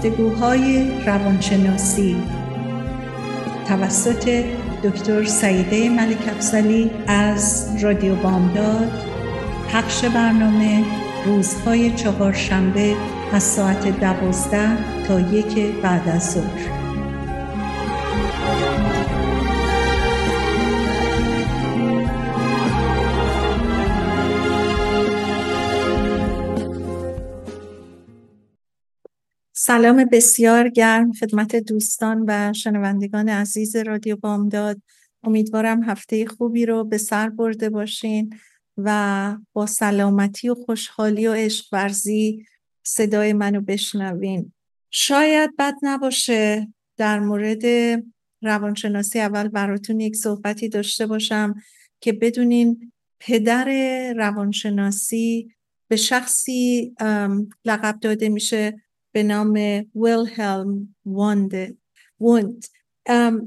گفتگوهای روانشناسی. توسط دکتر سعیده ملک افزلی از رادیو بامداد پخش برنامه روزهای چهارشنبه از ساعت دوازده تا یک بعد از ظهر. سلام بسیار گرم خدمت دوستان و شنوندگان عزیز رادیو بامداد. امیدوارم هفته خوبی رو به سر برده باشین و با سلامتی و خوشحالی و عشق ورزی صدای منو بشنوین. شاید بد نباشه در مورد روانشناسی اول براتون یک صحبتی داشته باشم که بدونین پدر روانشناسی به شخصی لقب داده میشه به نام ویلهلم واند وند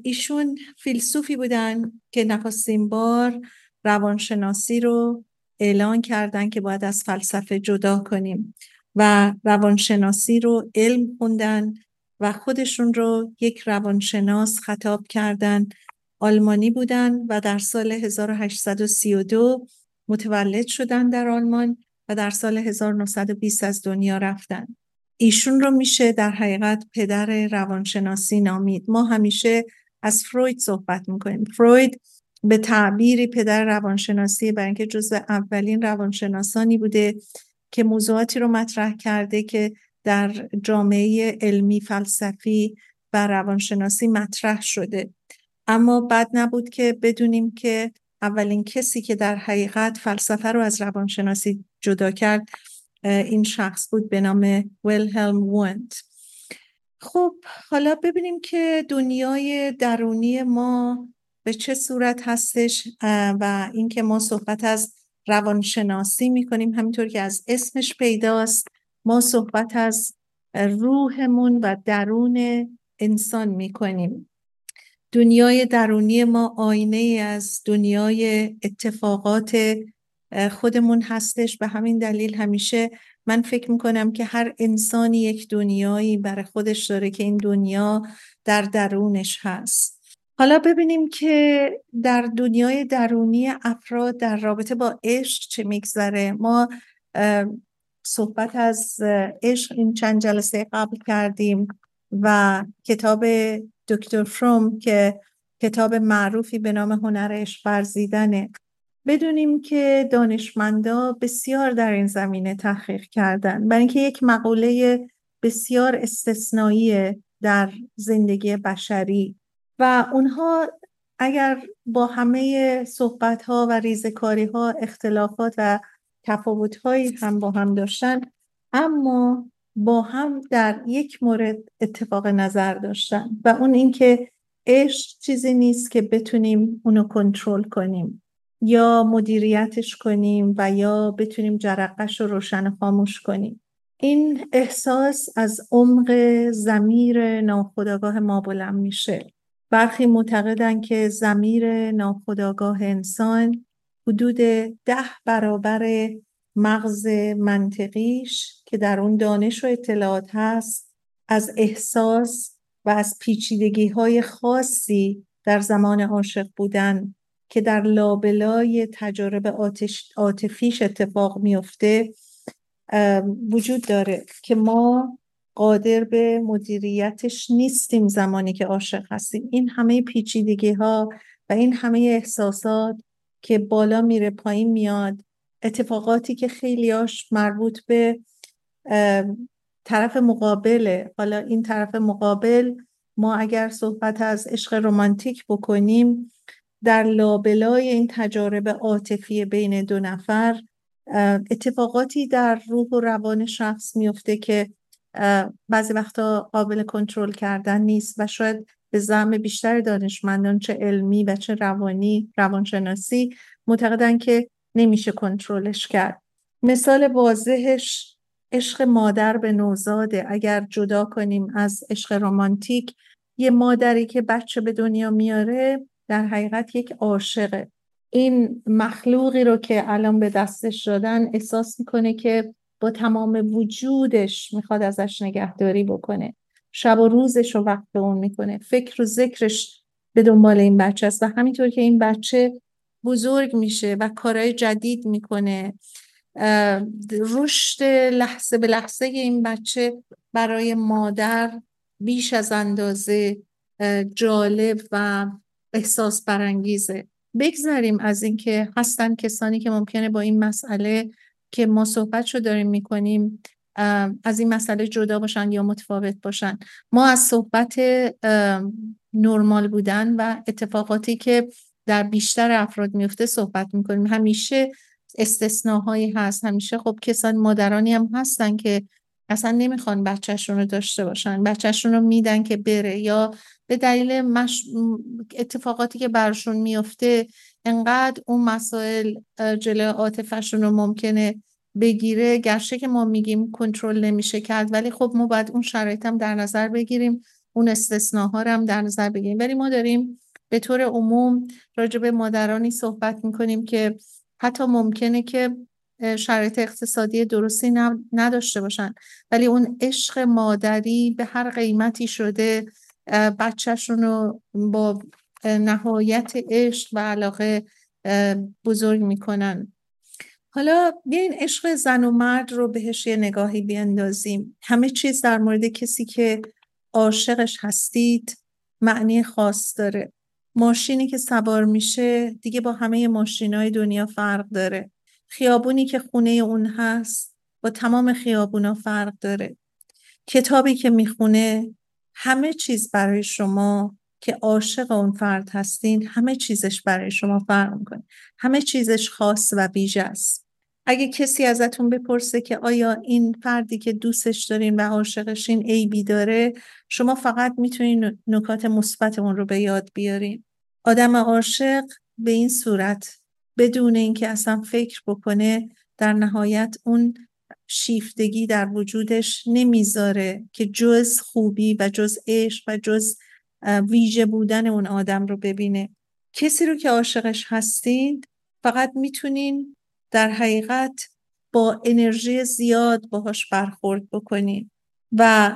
ایشون فیلسوفی بودن که نخستین بار روانشناسی رو اعلان کردن که باید از فلسفه جدا کنیم و روانشناسی رو علم خوندن و خودشون رو یک روانشناس خطاب کردن. آلمانی بودن و در سال 1832 متولد شدن در آلمان و در سال 1920 از دنیا رفتن. ایشون رو میشه در حقیقت پدر روانشناسی نامید. ما همیشه از فروید صحبت می‌کنیم. فروید به تعبیری پدر روانشناسی برای اینکه جزو اولین روانشناسانی بوده که موضوعاتی رو مطرح کرده که در جامعه علمی فلسفی و روانشناسی مطرح شده. اما بد نبود که بدونیم که اولین کسی که در حقیقت فلسفه رو از روانشناسی جدا کرد این شخص بود به نام ویلهلم وند خب حالا ببینیم که دنیای درونی ما به چه صورت هستش و اینکه ما صحبت از روانشناسی می‌کنیم. همینطور که از اسمش پیداست ما صحبت از روحمون و درون انسان می‌کنیم. دنیای درونی ما آینه از دنیای اتفاقات خودمون هستش. به همین دلیل همیشه من فکر می‌کنم که هر انسانی یک دنیایی برای خودش داره که این دنیا در درونش هست. حالا ببینیم که در دنیای درونی افراد در رابطه با عشق چه میگذره. ما صحبت از عشق این چند جلسه قبل کردیم و کتاب دکتر فروم که کتاب معروفی به نام هنر عشق ورزیدنه. بدونیم که دانشمندا بسیار در این زمینه تحقیق کردن برای اینکه یک مقوله بسیار استثنایی در زندگی بشری و اونها اگر با همه صحبت ها و ریزکاری ها اختلافات و تفاوت هایی هم با هم داشتن اما با هم در یک مورد اتفاق نظر داشتن و اون اینکه عشق چیزی نیست که بتونیم اونو کنترل کنیم. یا مدیریتش کنیم و یا بتونیم جرقش رو روشن خاموش کنیم. این احساس از عمق زمیر ناخداگاه ما بلند میشه. برخی معتقدن که زمیر ناخداگاه انسان حدود ده برابر مغز منطقیش که در اون دانش و اطلاعات هست از احساس و از پیچیدگی های خاصی در زمان عاشق بودن که در لابلای تجارب عاطفیش اتفاق میفته وجود داره که ما قادر به مدیریتش نیستیم زمانی که عاشق هستیم. این همه پیچیدگی ها و این همه احساسات که بالا میره پایین میاد اتفاقاتی که خیلیاش مربوط به طرف مقابله. حالا این طرف مقابل ما اگر صحبت از عشق رمانتیک بکنیم در لابلای این تجارب عاطفی بین دو نفر اتفاقاتی در روح و روان شخص میفته که بعضی وقتا قابل کنترل کردن نیست و شاید به زعم بیشتر دانشمندان چه علمی و چه روانی روانشناسی معتقدن که نمیشه کنترلش کرد. مثال واضحش عشق مادر به نوزاده. اگر جدا کنیم از عشق رمانتیک یه مادری که بچه به دنیا میاره در حقیقت یک عاشقه. این مخلوقی رو که الان به دستش دادن احساس می‌کنه که با تمام وجودش می‌خواد ازش نگهداری بکنه. شب و روزش رو وقت اون می‌کنه. فکر و ذکرش به دنبال این بچه است و همینطور که این بچه بزرگ میشه و کارهای جدید می‌کنه رشد لحظه به لحظه این بچه برای مادر بیش از اندازه جالب و احساس برانگیزه. بگذاریم از اینکه هستن کسانی که ممکنه با این مسئله که ما صحبت رو داریم می‌کنیم از این مسئله جدا باشن یا متفاوت باشن. ما از صحبت نرمال بودن و اتفاقاتی که در بیشتر افراد میفته صحبت می‌کنیم. همیشه استثناهایی هست. همیشه خب کسان مادرانی هم هستن که اصلا نمی‌خوان بچهشون رو داشته باشن. بچهشون رو میدن که بره یا به دلیل مش... اتفاقاتی که برشون میفته انقدر اون مسائل جلوی عاطفشون رو ممکنه بگیره. گرچه که ما میگیم کنترل نمیشه کرد ولی خب ما باید اون شرایط هم در نظر بگیریم اون استثناها رو هم در نظر بگیریم. ولی ما داریم به طور عموم راجع به مادرانی صحبت می‌کنیم که حتی ممکنه که شرایط اقتصادی درستی نداشته باشن. ولی اون عشق مادری به هر قیمتی شده بچهشون رو با نهایت عشق و علاقه بزرگ می‌کنن. حالا بیاین عشق زن و مرد رو بهش یه نگاهی بیندازیم. همه چیز در مورد کسی که عاشقش هستید معنی خاص داره. ماشینی که سوار میشه دیگه با همه ماشینای دنیا فرق داره. خیابونی که خونه اون هست با تمام خیابونا فرق داره. کتابی که می‌خونه همه چیز برای شما که عاشق اون فرد هستین همه چیزش برای شما فرق می‌کنه. همه چیزش خاص و ویژه است. اگه کسی ازتون بپرسه که آیا این فردی که دوستش دارین و عاشقشین عیبی داره شما فقط می‌تونین نکات مثبت اون رو به یاد بیارین. آدم عاشق به این صورت بدون اینکه اصلا فکر بکنه در نهایت اون شیفتگی در وجودش نمی‌ذاره که جز خوبی و جز عشق و جز ویژه بودن اون آدم رو ببینه. کسی رو که عاشقش هستید فقط می‌تونین در حقیقت با انرژی زیاد باهاش برخورد بکنین و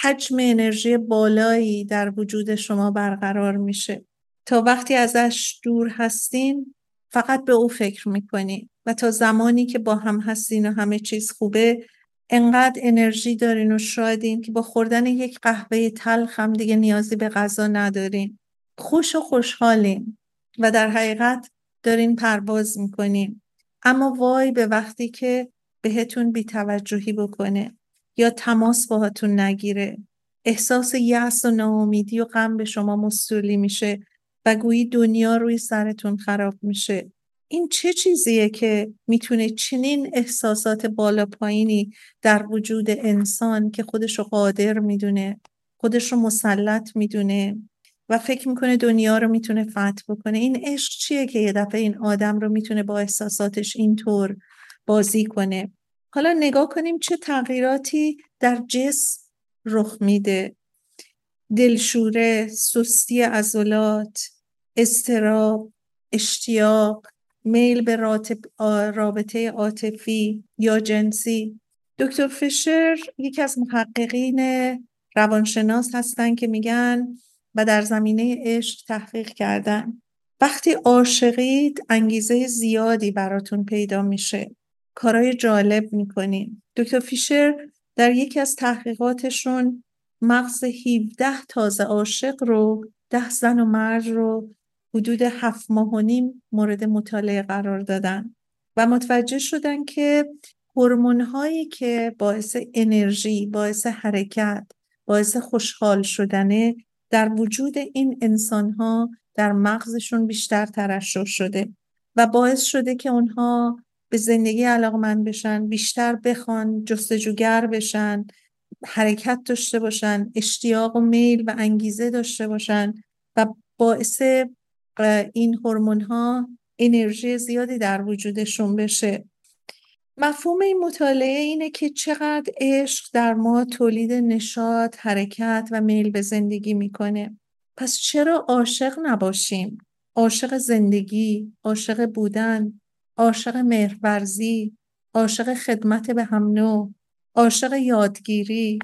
حجم انرژی بالایی در وجود شما برقرار میشه. تا وقتی ازش دور هستین فقط به او فکر می‌کنین و تا زمانی که با هم هستین و همه چیز خوبه انقدر انرژی دارین و شادین که با خوردن یک قهوه تلخ هم دیگه نیازی به غذا ندارین. خوش و خوشحالین و در حقیقت دارین پرواز می‌کنین. اما وای به وقتی که بهتون بیتوجهی بکنه یا تماس باهاتون نگیره. احساس یأس و ناامیدی و غم به شما مستولی میشه. و گویی دنیا روی سرتون خراب میشه. این چه چیزیه که می‌تونه چنین احساسات بالا پایینی در وجود انسان که خودش رو قادر می‌دونه خودش رو مسلط می‌دونه و فکر می‌کنه دنیا رو می‌تونه فتح بکنه؟ این عشق چیه که یه دفعه این آدم رو می‌تونه با احساساتش اینطور بازی کنه؟ حالا نگاه کنیم چه تغییراتی در جسم رخ میده. دلشوره سستی عضلات استراب اشتیاق میل به رابطه عاطفی یا جنسی. دکتر فشر یکی از محققین روانشناس هستن که میگن و در زمینه عشق تحقیق کردن. وقتی عاشقید انگیزه زیادی براتون پیدا میشه. کارهای جالب می‌کنین دکتر فیشر در یکی از تحقیقاتشون مغز 17 تازه عاشق رو ده زن و مرد رو حدود هفت ماه و نیم مورد مطالعه قرار دادن و متوجه شدن که هورمون هایی که باعث انرژی باعث حرکت باعث خوشحال شدنه در وجود این انسان ها در مغزشون بیشتر ترشح شده و باعث شده که اونها به زندگی علاقمند بشن بیشتر بخوان جستجوگر بشن حرکت داشته باشن اشتیاق و میل و انگیزه داشته باشن و باعث این هورمون ها انرژی زیادی در وجودشون بشه مفهوم این مطالعه اینه که چقدر عشق در ما تولید نشاط، حرکت و میل به زندگی می‌کنه. پس چرا عاشق نباشیم؟ عاشق زندگی، عاشق بودن، عاشق مهرورزی، عاشق خدمت به هم نوع، عاشق یادگیری،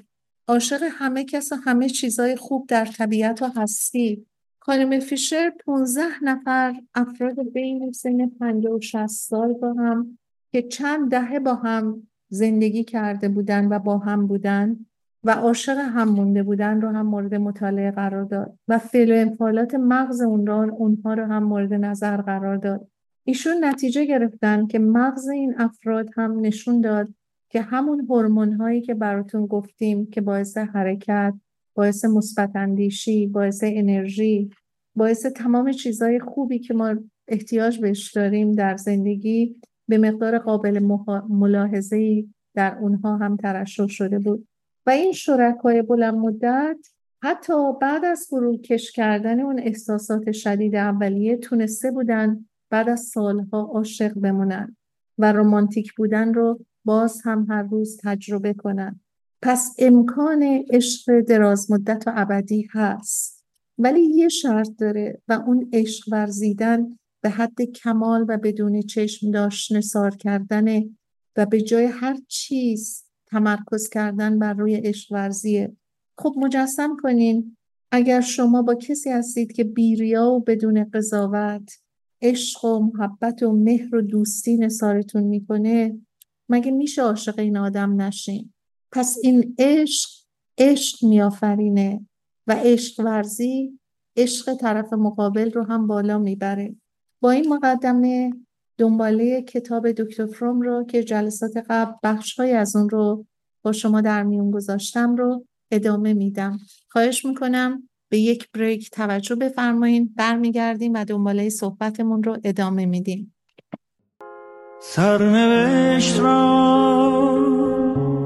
عاشق همه کس و همه چیزای خوب در طبیعت و هستی خانم فیشر 15 نفر افراد بین سن 50 و 60 سال با هم که چند دهه با هم زندگی کرده بودن و با هم بودن و عاشق هم مونده بودن رو هم مورد مطالعه قرار داد و فعل و انفعالات مغز اون رو اونها رو هم مورد نظر قرار داد. ایشون نتیجه گرفتن که مغز این افراد هم نشون داد که همون هورمون هایی که براتون گفتیم که باعث حرکت باعث مثبت اندیشی باعث انرژی باعث تمام چیزهای خوبی که ما احتیاج بهش داریم در زندگی به مقدار قابل ملاحظه در اونها هم ترشح شده بود. و این شرکای بلند مدت حتی بعد از فروکش کردن اون احساسات شدید اولیه تونسته بودن بعد از سالها عاشق بمونن و رمانتیک بودن رو باز هم هر روز تجربه کنن. پس امکان عشق دراز مدت و ابدی هست. ولی یه شرط داره و اون عشق ورزیدن به حد کمال و بدون چشم داشت نسار کردن و به جای هر چیز تمرکز کردن بر روی عشق ورزیه. خب مجسم کنین اگر شما با کسی هستید که بیریا و بدون قضاوت عشق و محبت و مهر و دوستی نسارتون می‌کنه مگه میشه عاشق این آدم نشین؟ پس این عشق عشق میآفرینه و عشق ورزی عشق طرف مقابل رو هم بالا می‌بره. با این مقدمه دنباله کتاب دکتر فروم رو که جلسات قبل بخش های از اون رو با شما در میون گذاشتم رو ادامه میدم. خواهش می‌کنم به یک بریک توجه بفرمایید برمیگردیم و دنباله صحبتمون رو ادامه میدیم. سرنوشت را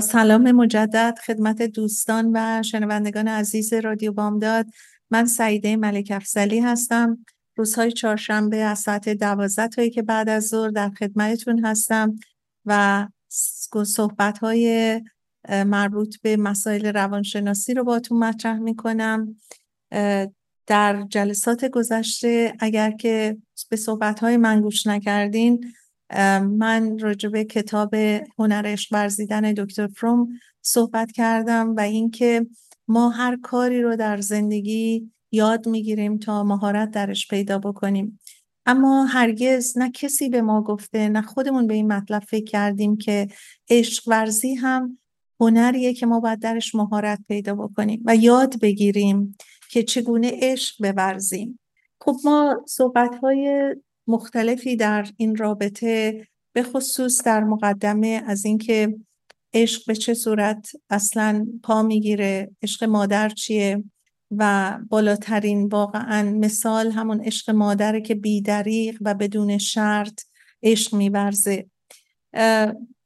سلام مجدد خدمت دوستان و شنوندگان عزیز رادیو بامداد. من سعیده ملک افزلی هستم. روزهای چهارشنبه از ساعت دوازده تایی که بعد از ظهر در خدمتتون هستم و صحبت های مربوط به مسائل روانشناسی رو باتون مطرح می‌کنم. در جلسات گذشته اگر که به صحبت های من گوش نکردین من راجع کتاب هنر عشق ورزیدن دکتر فروم صحبت کردم و اینکه ما هر کاری رو در زندگی یاد می‌گیریم تا مهارت درش پیدا بکنیم. اما هرگز نه کسی به ما گفته نه خودمون به این مطلب فکر کردیم که عشق ورزی هم هنریه که ما باید درش مهارت پیدا بکنیم و یاد بگیریم که چگونه عشق بورزیم. خب ما صحبت های مختلفی در این رابطه به خصوص در مقدمه از اینکه عشق به چه صورت اصلا پا می‌گیره عشق مادر چیه و بالاترین واقعا مثال همون عشق مادره که بیدریق و بدون شرط عشق میورزه.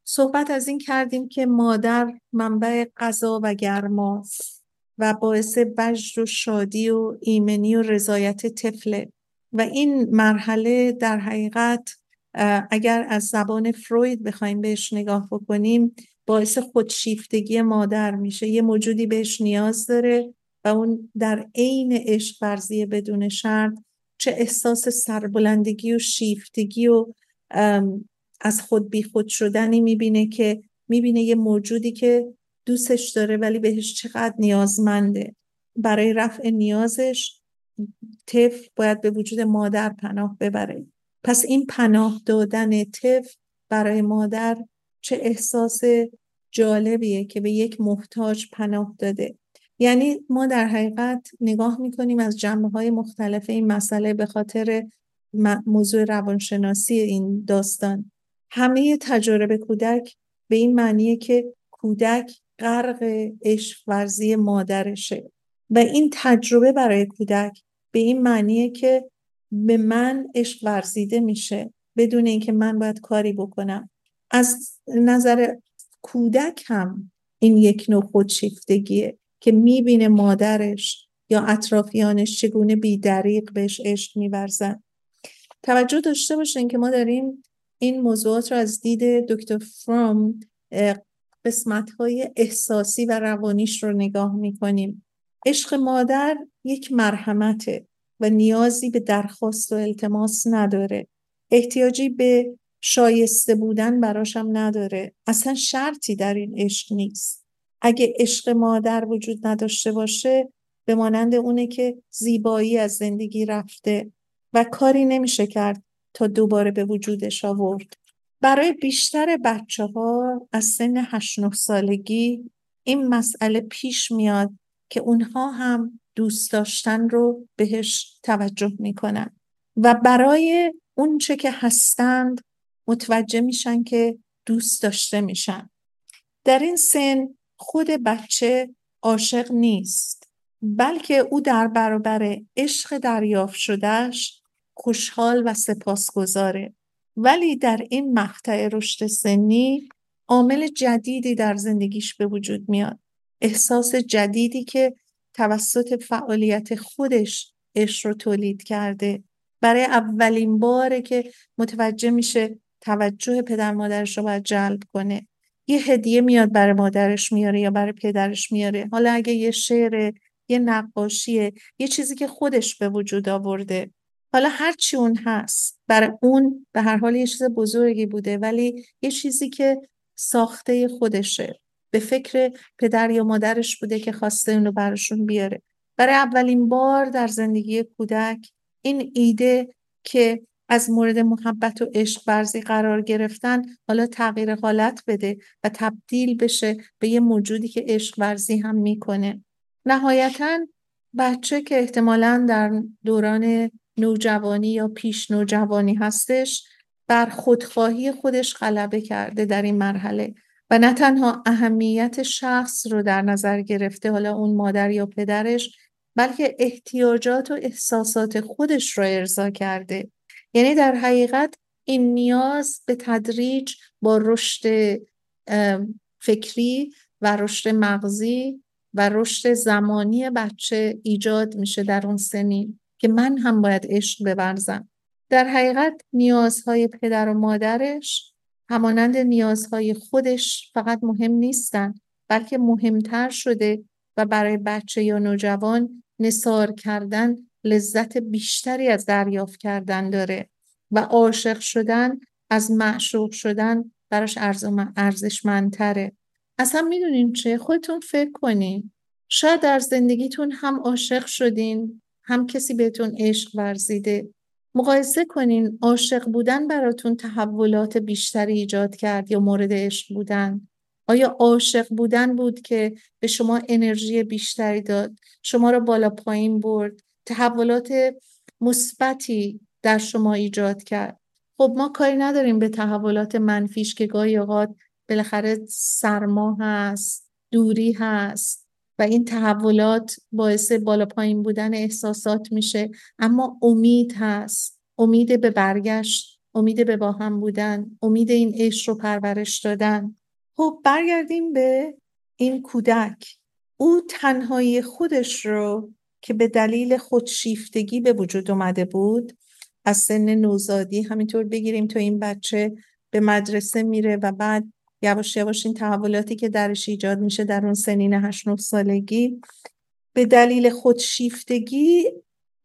صحبت از این کردیم که مادر منبع غذا و گرماست و باعث وجد و شادی و ایمنی و رضایت طفله. و این مرحله در حقیقت اگر از زبان فروید بخوایم بهش نگاه بکنیم باعث خودشیفتگی مادر میشه. یه موجودی بهش نیاز داره و اون در عین عشق ورزی بدون شرط چه احساس سربلندگی و شیفتگی و از خود بی خود شدنی می‌بینه که می‌بینه یه موجودی که دوستش داره ولی بهش چقدر نیازمنده. برای رفع نیازش طفل باید به وجود مادر پناه ببره. پس این پناه دادن طفل برای مادر چه احساس جالبیه که به یک محتاج پناه داده. یعنی ما در حقیقت نگاه می‌کنیم از جنبه های مختلف این مسئله به خاطر موضوع روانشناسی این داستان. همه تجارب کودک به این معنیه که کودک غرق عشق ورزی مادرشه. و این تجربه برای کودک به این معنیه که به من عشق ورزیده میشه بدون اینکه من باید کاری بکنم. از نظر کودک هم این یک نوع خودشیفتگیه که می‌بینه مادرش یا اطرافیانش چگونه بیدریق بهش عشق میورزن. توجه داشته باشین که ما داریم این موضوعات رو از دید دکتر فروم قسمت های احساسی و روانیش رو نگاه می‌کنیم. عشق مادر یک مرحمته و نیازی به درخواست و التماس نداره. احتیاجی به شایسته بودن براشم نداره. اصلا شرطی در این عشق نیست. اگه عشق مادر وجود نداشته باشه به مانند اونه که زیبایی از زندگی رفته و کاری نمیشه کرد تا دوباره به وجودش آورد. برای بیشتر بچه ها از سن 8 سالگی این مسئله پیش میاد که اونها هم دوست داشتن رو بهش توجه می‌کنن. و برای اونچه که هستند متوجه میشن که دوست داشته میشن. در این سن خود بچه عاشق نیست بلکه او در برابر عشق دریافت شدهش خوشحال و سپاسگزاره. ولی در این مقطع رشد سنی عامل جدیدی در زندگیش به وجود میاد. احساس جدیدی که توسط فعالیت خودش عشق رو تولید کرده. برای اولین باره که متوجه میشه توجه پدر مادرش رو باید جلب کنه. یه هدیه میاد برای مادرش میاره یا برای پدرش میاره. حالا اگه یه شعر یه نقاشیه یه چیزی که خودش به وجود آورده. حالا هر چی اون هست برای اون به هر حال یه چیز بزرگی بوده ولی یه چیزی که ساخته خودشه. به فکر پدر یا مادرش بوده که خواسته اون رو براشون بیاره. برای اولین بار در زندگی کودک این ایده که از مورد محبت و عشق ورزی قرار گرفتن حالا تغییر حالت بده و تبدیل بشه به یه موجودی که عشق ورزی هم می‌کنه. نهایتا بچه که احتمالا در دوران نوجوانی یا پیش نوجوانی هستش بر خودخواهی خودش غلبه کرده در این مرحله. و نه تنها اهمیت شخص رو در نظر گرفته حالا اون مادر یا پدرش بلکه احتیاجات و احساسات خودش رو ارضا کرده. یعنی در حقیقت این نیاز به تدریج با رشد فکری و رشد مغزی و رشد زمانی بچه ایجاد میشه در اون سنین که من هم باید عشق بورزم. در حقیقت نیازهای پدر و مادرش همانند نیازهای خودش فقط مهم نیستن بلکه مهمتر شده و برای بچه یا نوجوان نصار کردن لذت بیشتری از دریافت کردن داره و عاشق شدن از معشوق شدن براش ارزشمندتره. اصلا می‌دونین چه؟ خودتون فکر کنین. شاید در زندگیتون هم عاشق شدین هم کسی بهتون عشق ورزیده. مقایسه کنین عاشق بودن براتون تحولات بیشتری ایجاد کرد یا مورد عشق بودن؟ آیا عاشق بودن بود که به شما انرژی بیشتری داد شما را بالا پایین برد تحولات مثبتی در شما ایجاد کرد؟ خب ما کاری نداریم به تحولات منفیش که گاهی اوقات بالاخره سرما هست دوری هست. و این تحولات باعث بالا پایین بودن احساسات میشه. اما امید هست. امید به برگشت امید به با هم بودن امید این عشق رو پرورش دادن. خب برگردیم به این کودک. او تنهایی خودش رو که به دلیل خودشیفتگی به وجود اومده بود از سن نوزادی همینطور بگیریم تا این بچه به مدرسه میره و بعد یواش یواش این تحولاتی که درش ایجاد میشه در اون سنین هشت سالگی به دلیل خودشیفتگی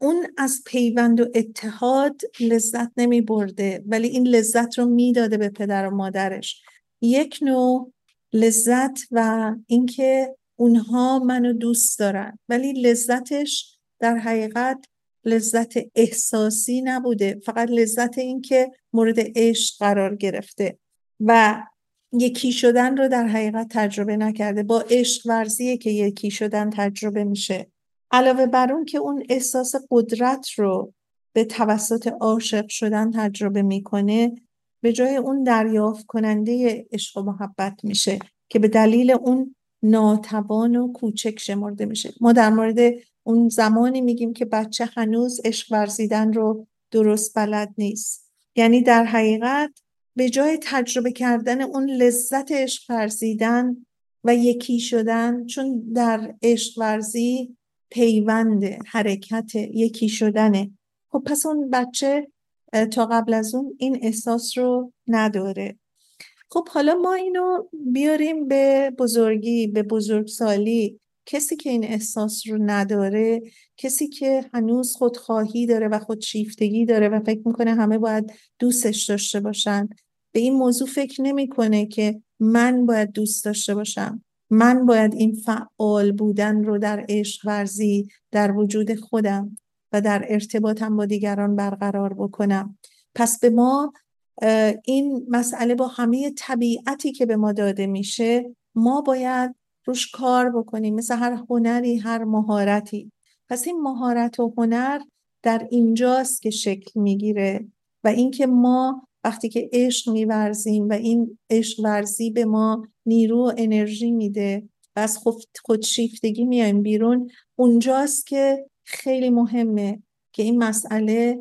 اون از پیوند و اتحاد لذت نمی برده ولی این لذت رو می‌داده به پدر و مادرش. یک نوع لذت و اینکه اونها منو دوست دارن ولی لذتش در حقیقت لذت احساسی نبوده فقط لذت اینکه مورد عشق قرار گرفته. و یکی شدن رو در حقیقت تجربه نکرده. با عشق ورزیه که یکی شدن تجربه میشه. علاوه بر اون که اون احساس قدرت رو به توسط عاشق شدن تجربه می‌کنه به جای اون دریافت کننده عشق و محبت میشه که به دلیل اون ناتوان و کوچک شمرده میشه. ما در مورد اون زمانی میگیم که بچه هنوز عشق ورزیدن رو درست بلد نیست. یعنی در حقیقت به جای تجربه کردن اون لذت عشق ورزیدن و یکی شدن چون در عشق ورزی پیوند حرکت یکی شدنه. خب پس اون بچه تا قبل از اون این احساس رو نداره. خب حالا ما اینو بیاریم به بزرگی به بزرگسالی. کسی که این احساس رو نداره کسی که هنوز خودخواهی داره و خودشیفتگی داره و فکر می‌کنه همه باید دوستش داشته باشن. به این موضوع فکر نمی‌کنه که من باید دوست داشته باشم. من باید این فعال بودن رو در عشق ورزی در وجود خودم و در ارتباطم با دیگران برقرار بکنم. پس به ما این مسئله با همه طبیعتی که به ما داده میشه ما باید روش کار بکنیم. مثل هر هنری هر مهارتی. پس این مهارت و هنر در اینجاست که شکل می‌گیره و اینکه ما وقتی که عشق میورزیم و این عشق ورزی به ما نیرو و انرژی میده و از خودشیفتگی میایم بیرون. اونجاست که خیلی مهمه که این مسئله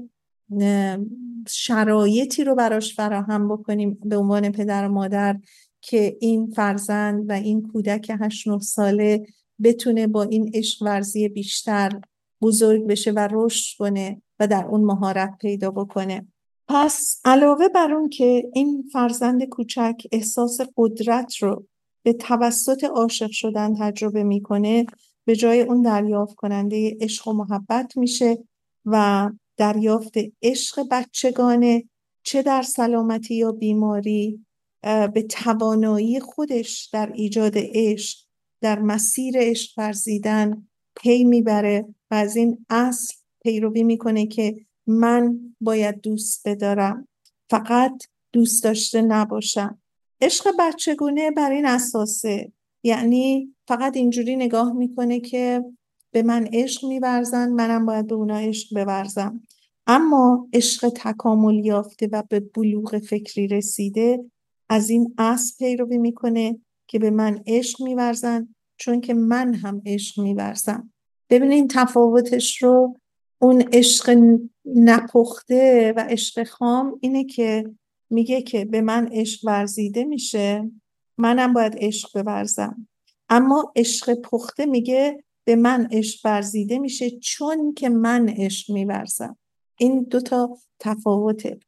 شرایطی رو براش فراهم بکنیم به عنوان پدر و مادر که این فرزند و این کودک هشت نه ساله بتونه با این عشق ورزی بیشتر بزرگ بشه و رشد کنه و در اون مهارت پیدا بکنه. پس علاوه بر اون که این فرزند کوچک احساس قدرت رو به توسط عاشق شدن تجربه می‌کنه به جای اون دریافت کننده عشق و محبت میشه و دریافت عشق بچگانه چه در سلامتی یا بیماری به توانایی خودش در ایجاد عشق در مسیر عشق ورزیدن پی می‌بره و از این اصل پیروی می‌کنه که من باید دوست بدارم. فقط دوست داشته نباشم. عشق بچگونه بر این اساسه. یعنی فقط اینجوری نگاه می‌کنه که به من عشق میورزن منم باید به اونا عشق بورزم. اما عشق تکامل یافته و به بلوغ فکری رسیده از این اصل پیروی می‌کنه که به من عشق میورزن چون که من هم عشق میورزم. ببینین تفاوتش رو اون عشق نپخته و عشق خام اینه که میگه که به من عشق ورزیده میشه منم باید عشق بورزم. اما عشق پخته میگه به من عشق ورزیده میشه چون که من عشق میورزم. این دوتا تفاوته.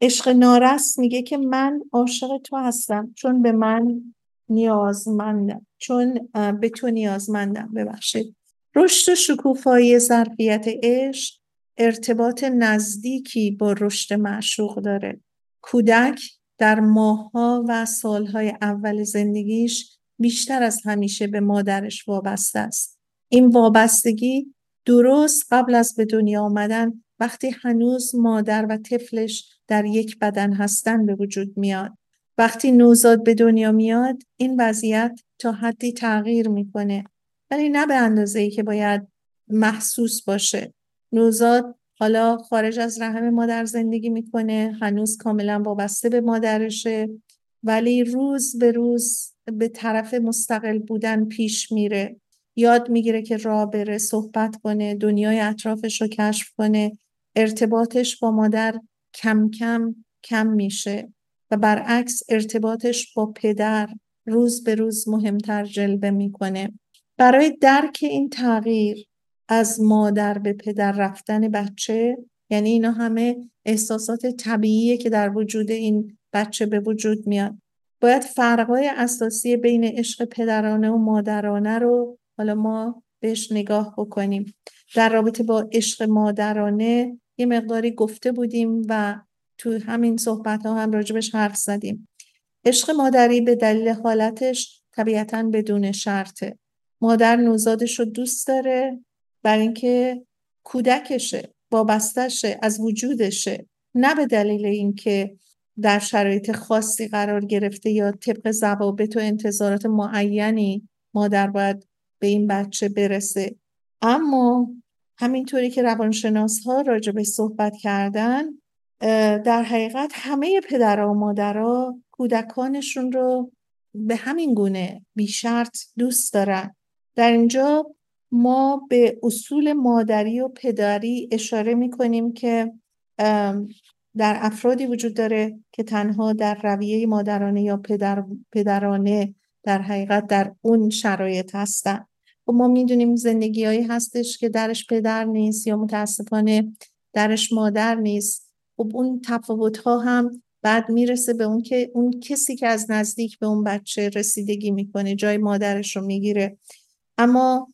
عشق نارس میگه که من عاشق تو هستم چون به من نیازمندم چون به تو نیازمندم. ببخشید. رشد شکوفایی ظرفیت عشق ارتباط نزدیکی با رشد معشوق داره. کودک در ماهها و سالهای اول زندگیش بیشتر از همیشه به مادرش وابسته است. این وابستگی درست قبل از به دنیا آمدن وقتی هنوز مادر و طفلش در یک بدن هستن به وجود میاد. وقتی نوزاد به دنیا میاد این وضعیت تا حدی تغییر می‌کنه. ولی نه به اندازه ای که باید محسوس باشه. نوزاد حالا خارج از رحم مادر زندگی می‌کنه هنوز کاملا وابسته به مادرشه ولی روز به روز به طرف مستقل بودن پیش میره. یاد می‌گیره که راه بره صحبت کنه دنیای اطرافش رو کشف کنه. ارتباطش با مادر کم کم کم میشه و برعکس ارتباطش با پدر روز به روز مهمتر جلوه می‌کنه. برای درک این تغییر از مادر به پدر رفتن بچه یعنی اینا همه احساسات طبیعیه که در وجود این بچه به وجود میاد. باید فرقای اساسی بین عشق پدرانه و مادرانه رو حالا ما بهش نگاه بکنیم. در رابطه با عشق مادرانه یه مقداری گفته بودیم و تو همین صحبت ها هم راجبش حرف زدیم. عشق مادری به دلیل حالتش طبیعتا بدون شرطه. مادر نوزادش رو دوست داره بر اینکه کودکشه وابستشه از وجودشه. نه به دلیل اینکه در شرایط خاصی قرار گرفته یا طبق ضوابط و انتظارات معینی مادر باید به این بچه برسه. اما همینطوری که روانشناس ها راجع به صحبت کردن در حقیقت همه پدرها و مادرها کودکانشون رو به همین گونه بیشرط دوست دارن. در اینجا ما به اصول مادری و پدری اشاره می کنیم که در افرادی وجود داره که تنها در رویه مادرانه یا پدر، پدرانه در حقیقت در اون شرایط هستن. و خب ما می‌دونیم زندگی هایی هستش که درش پدر نیست یا متاسفانه درش مادر نیست. خب اون تفاوت ها هم بعد می‌رسه به اون که اون کسی که از نزدیک به اون بچه رسیدگی می‌کنه جای مادرش رو می‌گیره. اما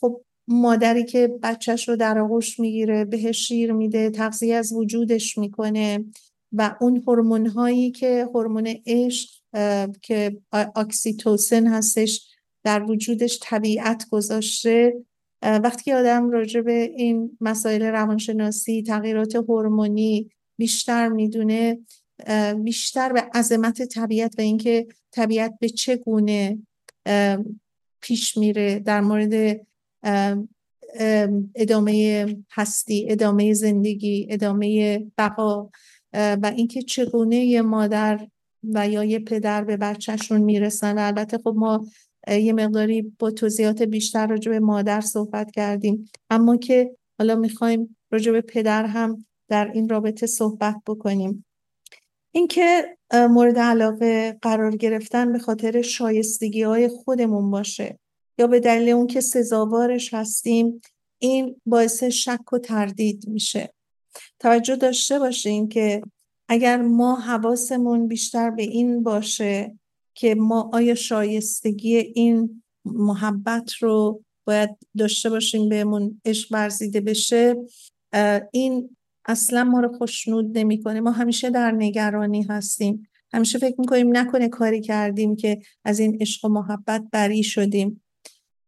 خب مادری که بچهش رو در آغوش می‌گیره بهش شیر میده تغذیه از وجودش می‌کنه و اون هورمون هایی که هورمون عشق که اکسیتوسن هستش در وجودش طبیعت گذاشته. وقتی آدم راجع به این مسائل روانشناسی تغییرات هورمونی بیشتر می‌دونه بیشتر به عظمت طبیعت و اینکه طبیعت به چه گونه پیش میره در مورد ادامه هستی ادامه زندگی ادامه بقا و اینکه چگونه یه مادر و یا یه پدر به بچهشون می‌رسن. و البته خب ما یه مقداری با توضیحات بیشتر راجع به مادر صحبت کردیم. اما که حالا می‌خوایم راجع به پدر هم در این رابطه صحبت بکنیم. اینکه مورد علاقه قرار گرفتن به خاطر شایستگی های خودمون باشه یا به دلیل اون که سزاوارش هستیم این باعث شک و تردید میشه. توجه داشته باشین که اگر ما حواسمون بیشتر به این باشه که ما آیا شایستگی این محبت رو باید داشته باشیم بهمون عشق ورزیده بشه این اصلا ما رو خوشنود نمی‌کنه. ما همیشه در نگرانی هستیم. همیشه فکر می‌کنیم نکنه کاری کردیم که از این عشق و محبت بری شدیم.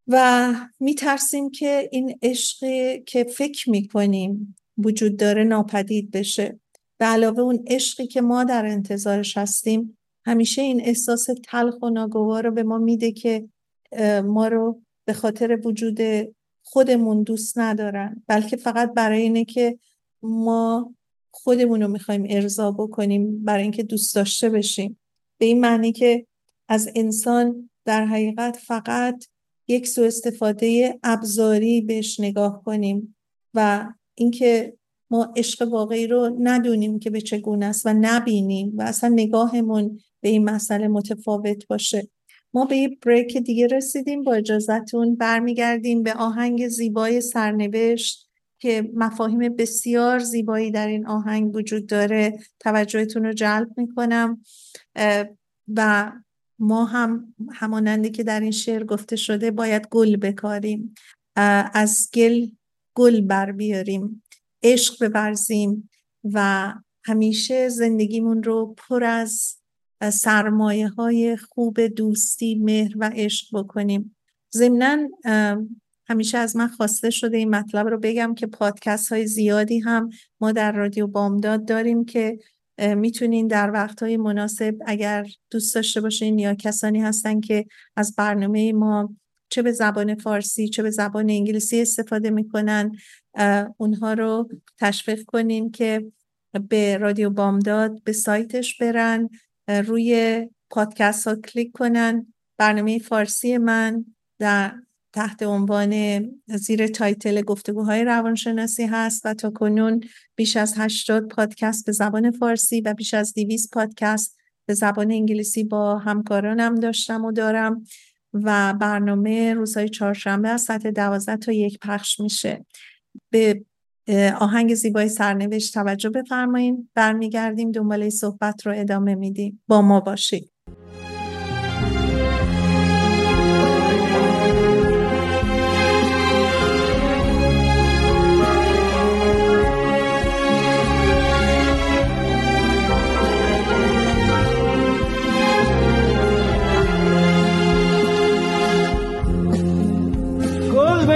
و میترسیم که این عشق که فکر می‌کنیم وجود داره ناپدید بشه. به علاوه اون عشقی که ما در انتظارش هستیم همیشه این احساس تلخ و ناگوار رو به ما میده که ما رو به خاطر وجود خودمون دوست ندارن. بلکه فقط برای اینه که ما خودمون رو می‌خوایم ارضا بکنیم برای اینکه دوست داشته بشیم به این معنی که از انسان در حقیقت فقط یک سو استفاده ابزاری بهش نگاه کنیم و اینکه ما عشق واقعی رو ندونیم که به چگونه است و نبینیم و اصلا نگاهمون به این مسئله متفاوت باشه. ما به یه بریک دیگه رسیدیم. با اجازتون برمیگردیم به آهنگ زیبای سرنوشت. که مفاهیم بسیار زیبایی در این آهنگ وجود داره. توجهتون رو جلب می‌کنم. و ما هم همانندی که در این شعر گفته شده باید گل بکاریم. از گل گل بر بیاریم. عشق ببرزیم و همیشه زندگیمون رو پر از سرمایه های خوب دوستی مهر و عشق بکنیم. ضمنا همیشه از من خواسته شده این مطلب رو بگم که پادکست های زیادی هم ما در رادیو بامداد داریم که می‌تونین در وقتهای مناسب اگر دوست داشته باشین یا کسانی هستن که از برنامه ما چه به زبان فارسی چه به زبان انگلیسی استفاده می‌کنن اونها رو تشویق کنین که به رادیو بامداد به سایتش برن روی پادکست ها کلیک کنن. برنامه فارسی من در تحت عنوان زیر title گفتگوهای روانشناسی هست و تا کنون بیش از 80 پادکست به زبان فارسی و بیش از 200 پادکست به زبان انگلیسی با همکارانم داشتم و دارم و برنامه روزهای چهارشنبه از ساعت دوازده تا یک پخش میشه. به آهنگ زیبای سرنوشت توجه بفرمایید برمیگردیم دنباله صحبت رو ادامه میدیم. با ما باشید.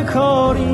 بکاریم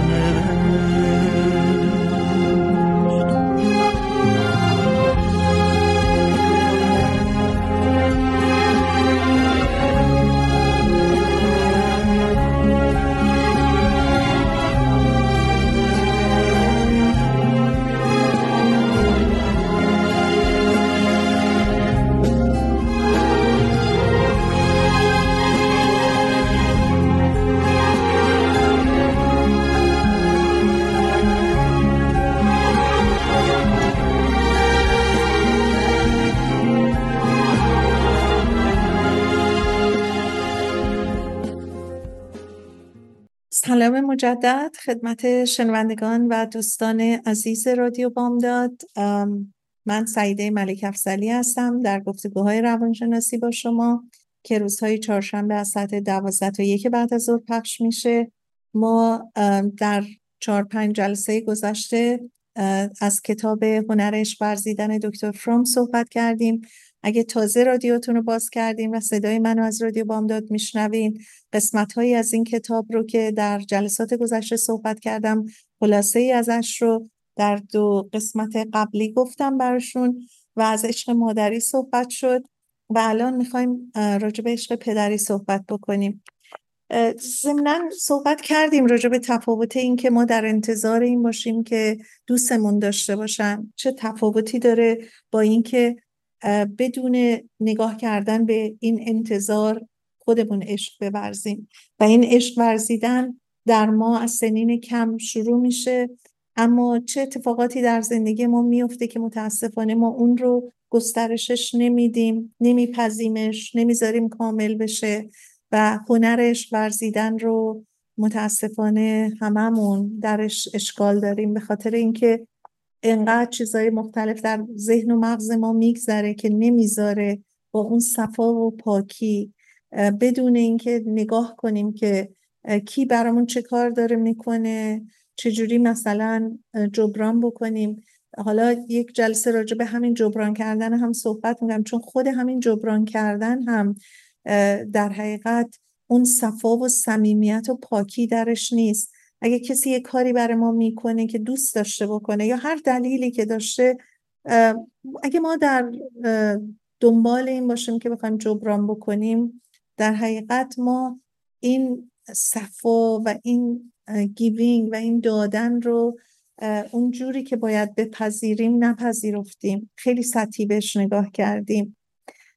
مجدد خدمت شنوندگان و دوستان عزیز رادیو بامداد. من سعیده ملک افزلی هستم در گفتگوهای روانشناسی با شما که روزهای چهارشنبه از ساعت دوازده تا یک بعد از ظهر پخش میشه. ما در چهار پنج جلسه گذشته از کتاب هنرش ورزیدن دکتر فروم صحبت کردیم. اگه تازه رادیوتون رو باز کردین و صدای منو از رادیو بامداد میشنوین قسمت هایی از این کتاب رو که در جلسات گذشته صحبت کردم خلاصه ای ازش رو در دو قسمت قبلی گفتم براشون و از عشق مادری صحبت شد و الان می‌خوایم راجع به عشق پدری صحبت بکنیم. ضمنا صحبت کردیم راجع به تفاوت این که ما در انتظار این باشیم که دوستمون داشته باشن. چه تفاوتی داره با اینکه بدون نگاه کردن به این انتظار خودمون عشق بورزیم. و این عشق ورزیدن در ما از سنین کم شروع میشه. اما چه اتفاقاتی در زندگی ما میفته که متاسفانه ما اون رو گسترشش نمیدیم نمیپذیمش نمی‌ذاریم کامل بشه و هنرش ورزیدن رو متاسفانه هممون درش اشکال داریم. به خاطر اینکه انقدر چیزای مختلف در ذهن و مغز ما میگذره که نمی‌ذاره با اون صفا و پاکی بدون اینکه نگاه کنیم که کی برامون چه کار داره می‌کنه چجوری مثلا جبران بکنیم. حالا یک جلسه راجع به همین جبران کردن هم صحبت می‌کنم چون خود همین جبران کردن هم در حقیقت اون صفا و صمیمیت و پاکی درش نیست. اگه کسی یه کاری برای ما می‌کنه که دوست داشته بکنه یا هر دلیلی که داشته اگه ما در دنبال این باشیم که بخوایم جبران بکنیم در حقیقت ما این صفا و این گیوینگ و این دادن رو اون جوری که باید بپذیریم نپذیرفتیم. خیلی سطحی بهش نگاه کردیم.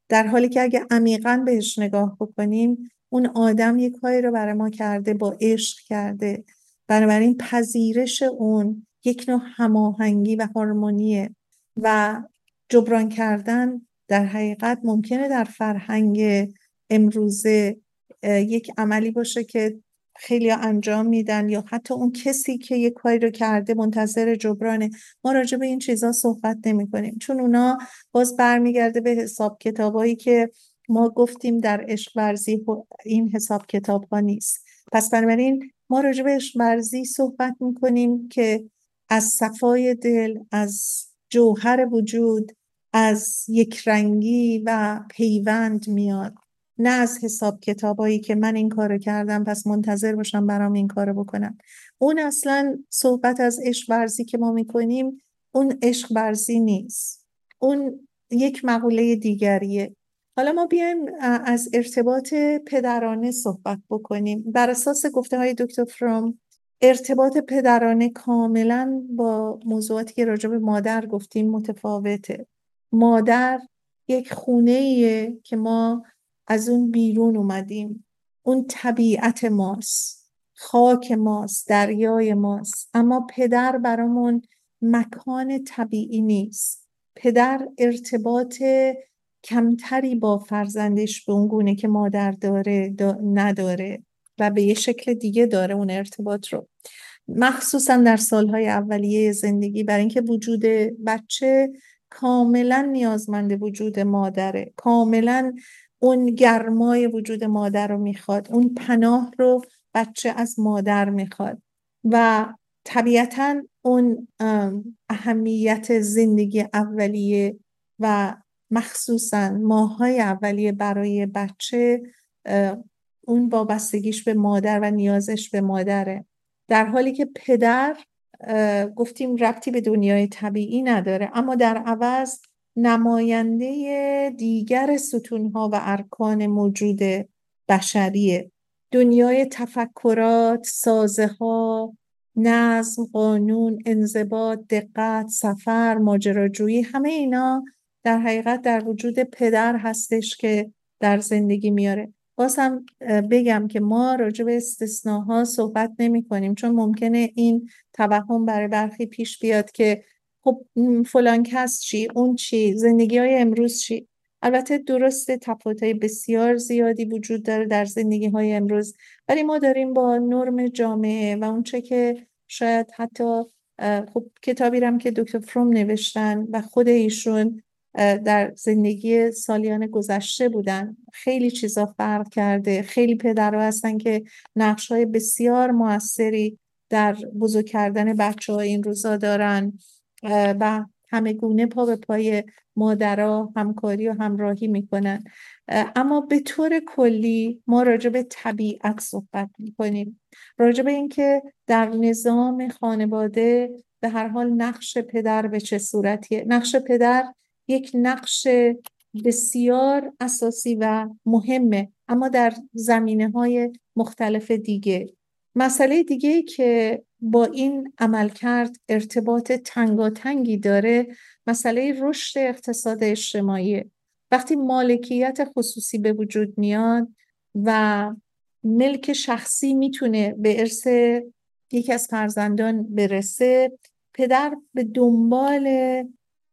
در حالی که اگه عمیقا بهش نگاه بکنیم اون آدم یک کاری رو برای ما کرده با عشق کرده. بنابراین پذیرش اون یک نوع هماهنگی و هارمونیه و جبران کردن در حقیقت ممکنه در فرهنگ امروزه یک عملی باشه که خیلی انجام میدن یا حتی اون کسی که یک کاری رو کرده منتظر جبرانه. ما راجع به این چیزا صحبت نمی کنیم. چون اونا باز برمیگرده به حساب کتابایی که ما گفتیم در عشق ورزی این حساب کتاب ها نیست. پس بنابراین ما راجع به ورزی صحبت می‌کنیم که از صفای دل از جوهر وجود از یک رنگی و پیوند میاد. نه از حساب کتابایی که من این کارو کردم پس منتظر باشم برام این کارو بکنم اون اصلا صحبت از عشق ورزی که ما می‌کنیم اون عشق ورزی نیست. اون یک مقوله دیگریه. حالا ما بیایم از ارتباط پدرانه صحبت بکنیم. بر اساس گفته های دکتر فروم ارتباط پدرانه کاملا با موضوعاتی که راجع به مادر گفتیم متفاوته. مادر یک خونه ایه که ما از اون بیرون اومدیم. اون طبیعت ماست خاک ماست دریای ماست. اما پدر برامون مکان طبیعی نیست. پدر ارتباط کمتری با فرزندش به اون گونه که مادر داره نداره و به یه شکل دیگه داره اون ارتباط رو. مخصوصا در سالهای اولیه زندگی برای اینکه وجود بچه کاملا نیازمند وجود مادره. کاملا اون گرمای وجود مادر رو می‌خواد. اون پناه رو بچه از مادر می‌خواد. و طبیعتا اون اهمیت زندگی اولیه و مخصوصا ماهای اولیه برای بچه اون وابستگیش به مادر و نیازش به مادره. در حالی که پدر گفتیم ربطی به دنیای طبیعی نداره اما در عوض نماینده دیگر ستونها و ارکان موجود بشریه. دنیای تفکرات، سازه ها، نظم، قانون، انضباط، دقت، سفر، ماجراجویی همه اینا در حقیقت در وجود پدر هستش که در زندگی میاره. باز هم بگم که ما راجع به استثناها صحبت نمی کنیم چون ممکنه این توهم برای برخی پیش بیاد که خب فلان کس چی؟ اون چی؟ زندگی های امروز چی؟ البته درست تفاوت های بسیار زیادی وجود داره در زندگی های امروز ولی ما داریم با نرم جامعه و اونچه که شاید حتی خب کتابی رم که دکتر فروم نوشتن و خود ایشون در زندگی سالیان گذشته بودن. خیلی چیزا فرق کرده. خیلی پدرها هستن که نقش های بسیار موثری در بزرگ کردن بچه های این روزا دارن. و همه گونه پا به پای مادرها همکاری و همراهی می‌کنن. اما به طور کلی ما راجع به طبیعت صحبت می‌کنیم. راجع به اینکه در نظام خانواده به هر حال نقش پدر به چه صورتیه؟ نقش پدر یک نقش بسیار اساسی و مهمه اما در زمینه های مختلف دیگه. مسئله دیگه که با این عملکرد ارتباط تنگاتنگی داره مسئله رشد اقتصاد اجتماعی وقتی مالکیت خصوصی به وجود میاد و ملک شخصی می‌تونه به ارث یکی از فرزندان برسه پدر به دنبال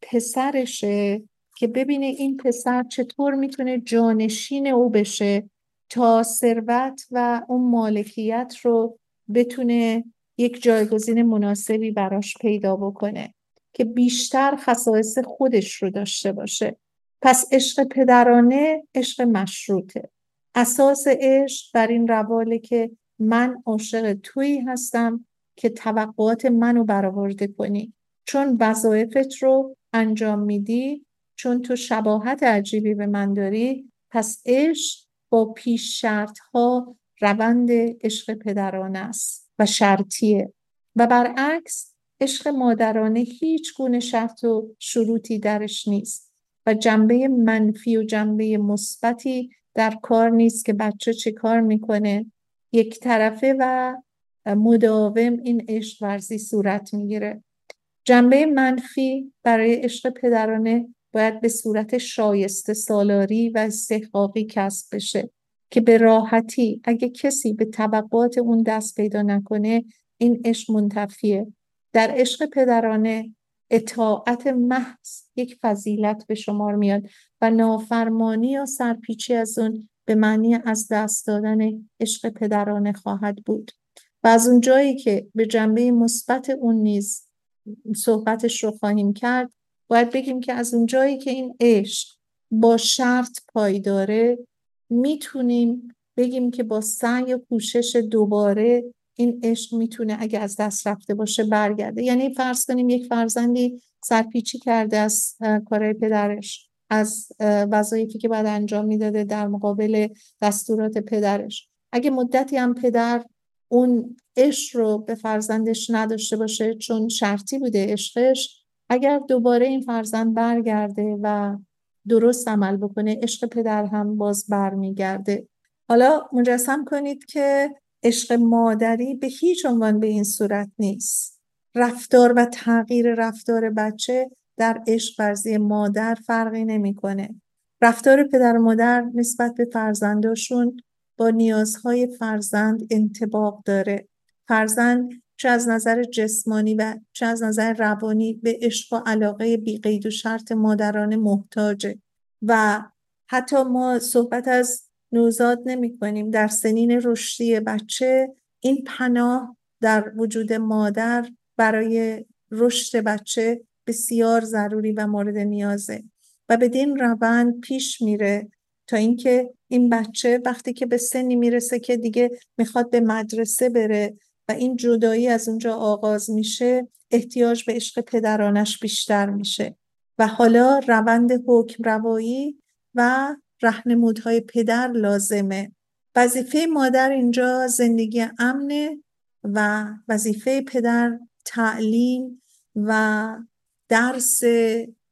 پسرشه که ببینه این پسر چطور می‌تونه جانشین او بشه تا ثروت و اون مالکیت رو بتونه یک جایگزین مناسبی براش پیدا بکنه که بیشتر خصائص خودش رو داشته باشه. پس عشق پدرانه عشق مشروطه. اساس عشق بر این رواله که من عاشق تویی هستم که توقعات منو برآورده کنی. چون وظایفت رو انجام میدی؟ چون تو شباهت عجیبی به من داری پس عشق با پیش شرط ها روند عشق پدرانه است و شرطیه. و برعکس عشق مادرانه هیچ گونه شرط و شروطی درش نیست و جنبه منفی و جنبه مثبتی در کار نیست که بچه چه کار می‌کنه. یک طرفه و مداوم این عشق ورزی صورت می‌گیره. جنبه منفی برای عشق پدرانه باید به صورت شایسته سالاری و استحقاقی کسب بشه که به راحتی اگه کسی به طبقات اون دست پیدا نکنه این عشق منتفیه. در عشق پدرانه اطاعت محض یک فضیلت به شمار میاد و نافرمانی یا سرپیچی از اون به معنی از دست دادن عشق پدرانه خواهد بود. و از اون جایی که به جنبه مثبت اون نیز صحبتش رو خواهیم کرد. باید بگیم که از اون جایی که این عشق با شرط پایداره می‌تونیم بگیم که با سعی و کوشش دوباره این عشق می‌تونه اگه از دست رفته باشه برگرده. یعنی فرض کنیم یک فرزندی سرپیچی کرده از کارهای پدرش از وظایفی که باید انجام می‌داده در مقابل دستورات پدرش. اگه مدتی هم پدر اون عشق رو به فرزندش نداشته باشه چون شرطی بوده عشقش اگر دوباره این فرزند برگرده و درست عمل بکنه عشق پدر هم باز برمیگرده. حالا مجسم کنید که عشق مادری به هیچ عنوان به این صورت نیست. رفتار و تغییر رفتار بچه در عشق ورزی مادر فرقی نمی‌کنه. رفتار پدر و مادر نسبت به فرزنداشون نیازهای فرزند انتباق داره. فرزند چه از نظر جسمانی و چه از نظر روانی به عشق و علاقه بیقید و شرط مادرانه محتاجه. و حتی ما صحبت از نوزاد نمی کنیم. در سنین رشدی بچه این پناه در وجود مادر برای رشد بچه بسیار ضروری و مورد نیازه و بدین روند پیش میره تا اینکه این بچه وقتی که به سنی می‌رسه که دیگه می‌خواد به مدرسه بره و این جدایی از اونجا آغاز میشه احتیاج به عشق پدرانش بیشتر میشه. و حالا روند حکم روایی و رهنمودهای پدر لازمه. وظیفه مادر اینجا زندگی امنه و وظیفه پدر تعلیم و درس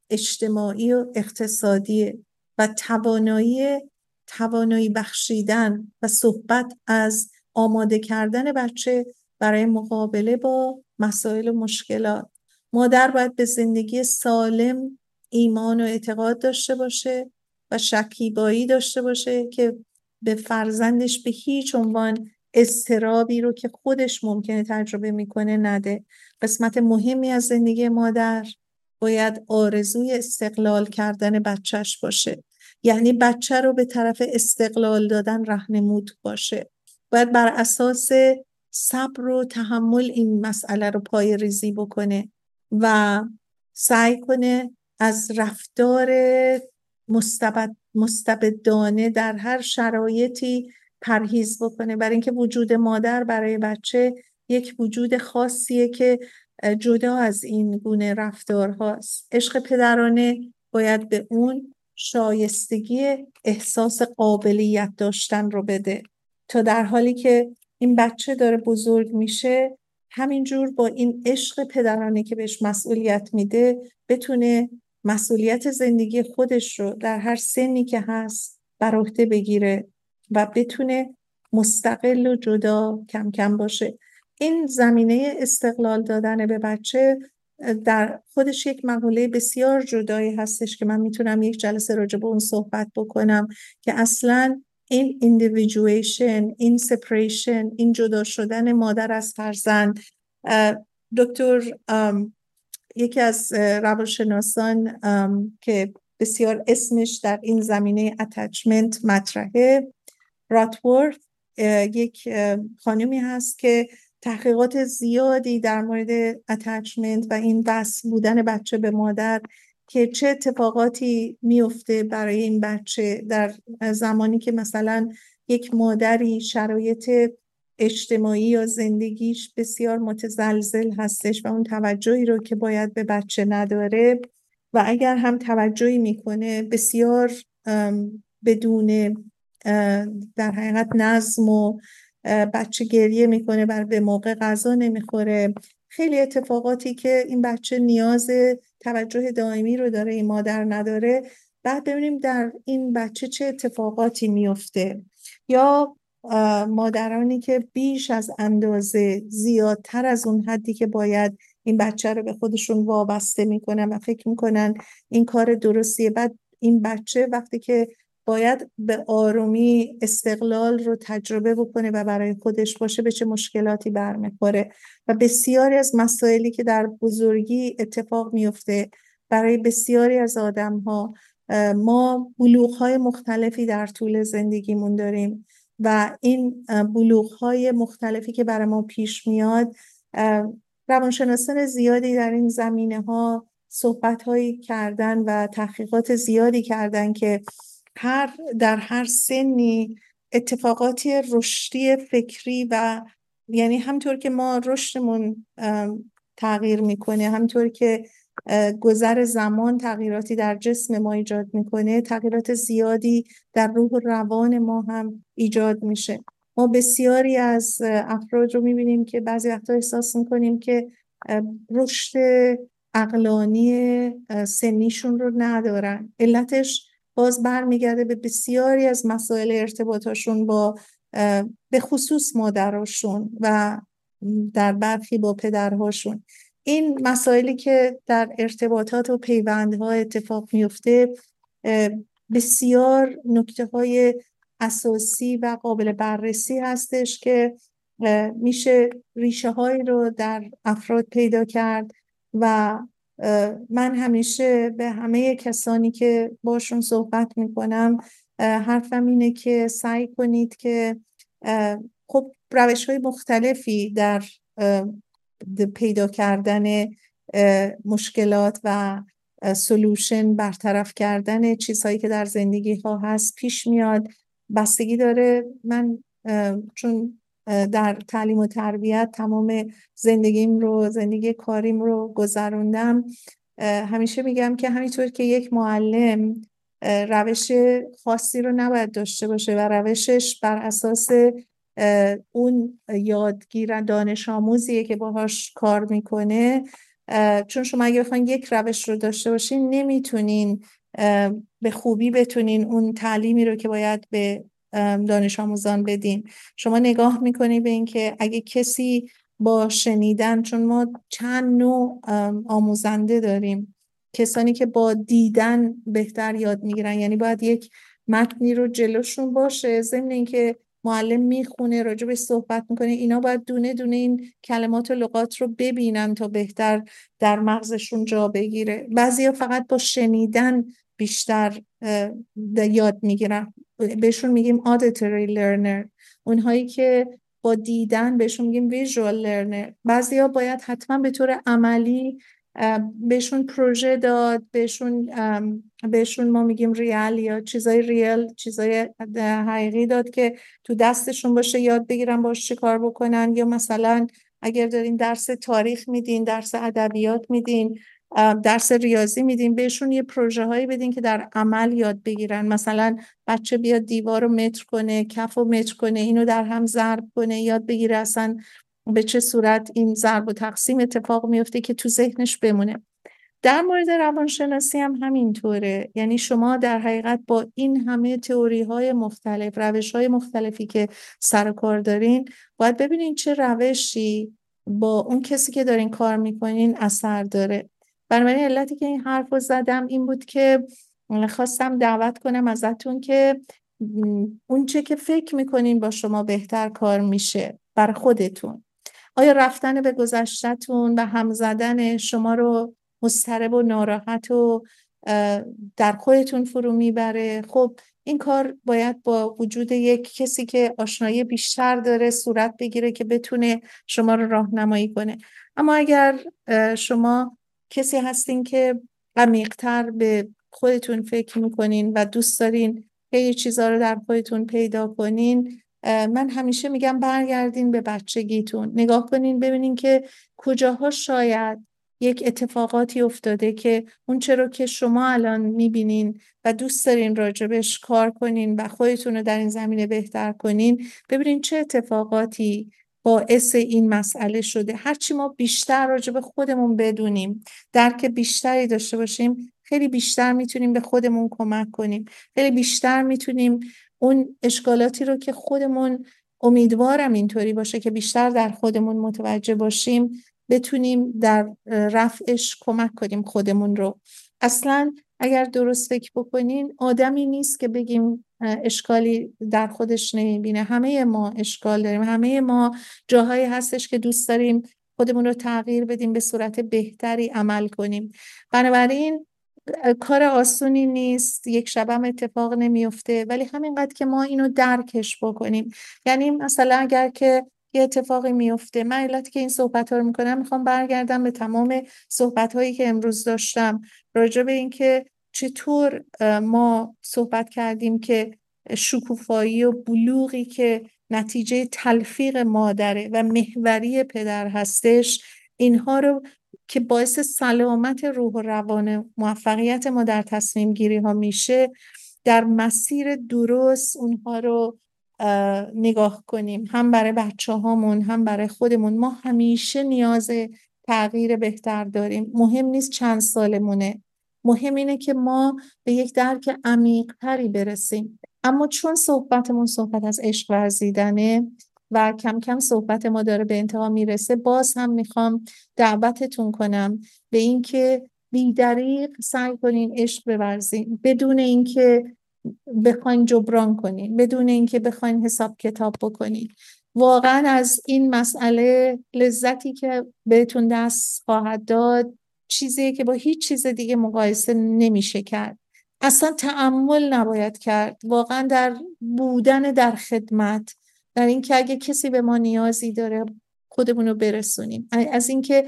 اجتماعی و اقتصادی و توانایی توانایی بخشیدن و صحبت از آماده کردن بچه برای مقابله با مسائل و مشکلات. مادر باید به زندگی سالم ایمان و اعتقاد داشته باشه و شکیبایی داشته باشه که به فرزندش به هیچ عنوان استرابی رو که خودش ممکنه تجربه می‌کنه نده. قسمت مهمی از زندگی مادر باید آرزوی استقلال کردن بچهش باشه. یعنی بچه رو به طرف استقلال دادن رهنمود باشه. باید بر اساس صبر و تحمل این مسئله رو پای ریزی بکنه و سعی کنه از رفتار مستبد مستبدانه در هر شرایطی پرهیز بکنه. برای اینکه وجود مادر برای بچه یک وجود خاصیه که جدا از این گونه رفتار هاست عشق پدرانه باید به اون شایستگی احساس قابلیت داشتن رو بده. تا در حالی که این بچه داره بزرگ میشه همینجور با این عشق پدرانه که بهش مسئولیت میده بتونه مسئولیت زندگی خودش رو در هر سنی که هست بر عهده بگیره و بتونه مستقل و جدا کم کم باشه. این زمینه استقلال دادن به بچه در خودش یک مقوله بسیار جدایی هستش که من می‌تونم یک جلسه راجع به اون صحبت بکنم که اصلا این individuation این separation این جدا شدن مادر از فرزند دکتر یکی از روانشناسان که بسیار اسمش در این زمینه اتچمنت مطرحه راتورث یک خانمی هست که تحقیقات زیادی در مورد اتچمنت و این وصل بودن بچه به مادر که چه اتفاقاتی میفته برای این بچه در زمانی که مثلا یک مادری شرایط اجتماعی یا زندگیش بسیار متزلزل هستش و اون توجهی رو که باید به بچه نداره و اگر هم توجهی می‌کنه بسیار بدون در حقیقت نظم و بچه گریه می‌کنه بر به موقع غذا نمی‌خوره. خیلی اتفاقاتی که این بچه نیاز توجه دائمی رو داره این مادر نداره. بعد ببینیم در این بچه چه اتفاقاتی میفته یا مادرانی که بیش از اندازه زیادتر از اون حدی که باید این بچه رو به خودشون وابسته می‌کنن و فکر می‌کنن این کار درستیه. بعد این بچه وقتی که باید به آرومی استقلال رو تجربه بکنه و برای خودش باشه به چه مشکلاتی برمیخوره. و بسیاری از مسائلی که در بزرگی اتفاق میفته برای بسیاری از آدم ها ما بلوغ های مختلفی در طول زندگیمون داریم و این بلوغ های مختلفی که برای ما پیش میاد روانشناسان زیادی در این زمینه ها صحبت هایی کردن و تحقیقات زیادی کردن که هر در هر سنی اتفاقاتی رشدی فکری و یعنی همطور که ما رشدمون تغییر می‌کنه همطور که گذر زمان تغییراتی در جسم ما ایجاد می‌کنه تغییرات زیادی در روح و روان ما هم ایجاد میشه. ما بسیاری از افراد رو می‌بینیم که بعضی وقتا احساس می‌کنیم که رشد اقلانی سنیشون رو ندارن. علتش باز برمیگرده به بسیاری از مسائل ارتباطاشون با به خصوص مادراشون و در برخی با پدرهاشون. این مسائلی که در ارتباطات و پیوندها اتفاق میفته بسیار نکته های اساسی و قابل بررسی هستش که میشه ریشه هایی رو در افراد پیدا کرد و من همیشه به همه کسانی که باشون صحبت می‌کنم حرفم اینه که سعی کنید که خب روش های مختلفی در پیدا کردن مشکلات و سلوشن برطرف کردن چیزهایی که در زندگی ها هست پیش میاد. بستگی داره من چون در تعلیم و تربیت تمام زندگیم رو زندگی کاریم رو گذروندم. همیشه میگم که همینطور که یک معلم روش خاصی رو نباید داشته باشه و روشش بر اساس اون یادگیر دانش آموزیه که باهاش کار می‌کنه چون شما اگه بخواین یک روش رو داشته باشین نمی‌تونین به خوبی بتونین اون تعلیمی رو که باید به دانش آموزان بدین. شما نگاه می‌کنی به اینکه اگه کسی با شنیدن چون ما چند نوع آموزنده داریم. کسانی که با دیدن بهتر یاد می‌گیرن. یعنی باید یک متنی رو جلوشون باشه. ضمن اینکه معلم می‌خونه راجبش صحبت می‌کنه اینا باید دونه دونه این کلمات و لغات رو ببینن تا بهتر در مغزشون جا بگیره. بعضی فقط با شنیدن بیشتر یاد می‌گیرن. بهشون میگیم auditory learner. اونهایی که با دیدن بهشون میگیم visual learner. بعضی ها باید حتما به طور عملی بهشون پروژه داد بهشون بهشون ما میگیم ریال یا چیزای ریال چیزای حقیقی داد که تو دستشون باشه یاد بگیرن باش چه کار بکنن. یا مثلا اگر دارین درس تاریخ میدین درس ادبیات میدین درس ریاضی میدین بهشون یه پروژه هایی بدین که در عمل یاد بگیرن. مثلا بچه بیاد دیوار رو متر کنه کف رو متر کنه اینو در هم ضرب کنه یاد بگیره اصلا به چه صورت این ضرب و تقسیم اتفاق میفته که تو ذهنش بمونه. در مورد روانشناسی هم همینطوره. یعنی شما در حقیقت با این همه تئوری های مختلف روش های مختلفی که سر کار دارین باید ببینین چه روشی با اون کسی که دارین کار می‌کنین اثر داره. بنابراین علتی که این حرف رو زدم این بود که خواستم دعوت کنم ازتون که اون چه که فکر می‌کنین با شما بهتر کار میشه بر خودتون. آیا رفتن به گذشتتون و هم زدن شما رو مضطرب و ناراحت و در خودتون فرو می‌بره؟ خب این کار باید با وجود یک کسی که آشنایی بیشتر داره صورت بگیره که بتونه شما رو راهنمایی کنه. اما اگر شما کسی هستین که عمیقتر به خودتون فکر می‌کنین و دوست دارین یه چیزها رو در خودتون پیدا کنین من همیشه میگم برگردین به بچگیتون. نگاه کنین ببینین که کجاها شاید یک اتفاقاتی افتاده که اون چرا که شما الان می‌بینین و دوست دارین راجبش کار کنین و خودتون رو در این زمینه بهتر کنین. ببینین چه اتفاقاتی باعث این مسئله شده. هرچی ما بیشتر راجب خودمون بدونیم درک بیشتری داشته باشیم خیلی بیشتر می‌تونیم به خودمون کمک کنیم. خیلی بیشتر می‌تونیم اون اشکالاتی رو که خودمون امیدوارم اینطوری باشه که بیشتر در خودمون متوجه باشیم بتونیم در رفعش کمک کنیم خودمون رو. اصلا اگر درست فکر بکنین آدمی نیست که بگیم اشکالی در خودش نمی‌بینه. همه ما اشکال داریم. همه ما جاهایی هستش که دوست داریم خودمون رو تغییر بدیم به صورت بهتری عمل کنیم. بنابراین کار آسونی نیست. یک شبم اتفاق نمیفته ولی همینقدر که ما اینو درکش بکنیم. یعنی مثلا اگر که یه اتفاقی میفته من علتی که این صحبت ها رو می‌کنم می‌خوام برگردم به تمام صحبت هایی که امروز داشتم. راجع به اینکه چطور ما صحبت کردیم که شکوفایی و بلوغی که نتیجه تلفیق مادره و محوری پدر هستش اینها رو که باعث سلامت روح و روان موفقیت ما در تصمیم گیری ها میشه در مسیر درست اونها رو نگاه کنیم. هم برای بچه هامون هم برای خودمون. ما همیشه نیاز تغییر بهتر داریم. مهم نیست چند سالمونه. مهم اینه که ما به یک درک عمیق تری برسیم. اما چون صحبتمون صحبت از عشق ورزیدنه و کم کم صحبت ما داره به انتها می‌رسه باز هم می‌خوام دعوتتون کنم به اینکه بیدریق سعی کنین عشق بورزین. بدون اینکه بخواین جبران کنین بدون اینکه بخواین حساب کتاب بکنین. واقعا از این مسئله لذتی که بهتون دست خواهد داد چیزیه که با هیچ چیز دیگه مقایسه نمیشه کرد. اصلا تعمل نباید کرد. واقعا در بودن در خدمت در اینکه اگه کسی به ما نیازی داره خودمون رو برسونیم. از اینکه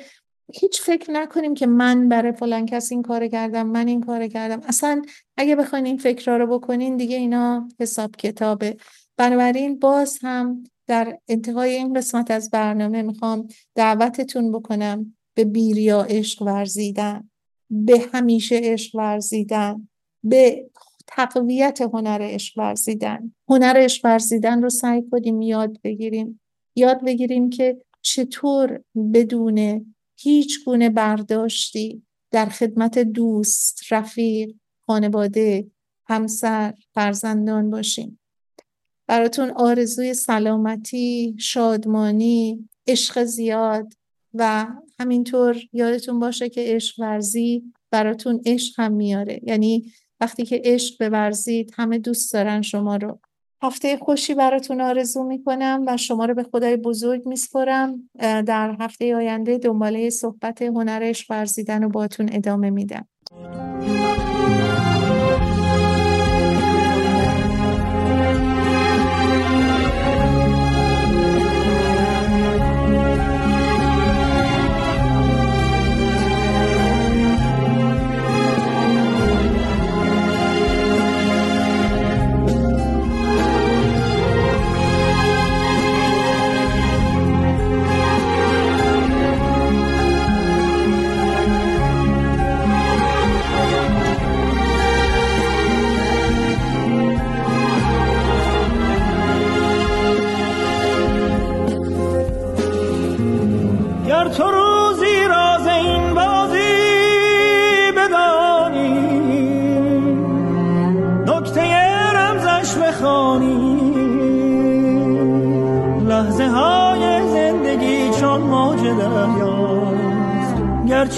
هیچ فکر نکنیم که من برای فلان کس این کار کردم من این کار کردم. اصلا اگه بخواین این فکرها رو بکنین دیگه اینا حساب کتابه. بنابراین باز هم در انتهای این قسمت از برنامه می‌خوام دعوتتون بکنم. به بیریا عشق ورزیدن به همیشه عشق ورزیدن به تقویت هنر عشق ورزیدن هنر عشق ورزیدن رو سعی کنیم یاد بگیریم یاد بگیریم که چطور بدون هیچ گونه برداشتی در خدمت دوست، رفیق، خانواده، همسر، فرزندان باشیم. براتون آرزوی سلامتی، شادمانی، عشق زیاد و همینطور یادتون باشه که عشق ورزی براتون عشق هم میاره. یعنی وقتی که عشق بورزید همه دوست دارن شما رو. هفته خوشی براتون آرزو می‌کنم و شما رو به خدای بزرگ میسپرم در هفته آینده دنباله صحبت هنرش ورزیدن رو باتون ادامه میدم.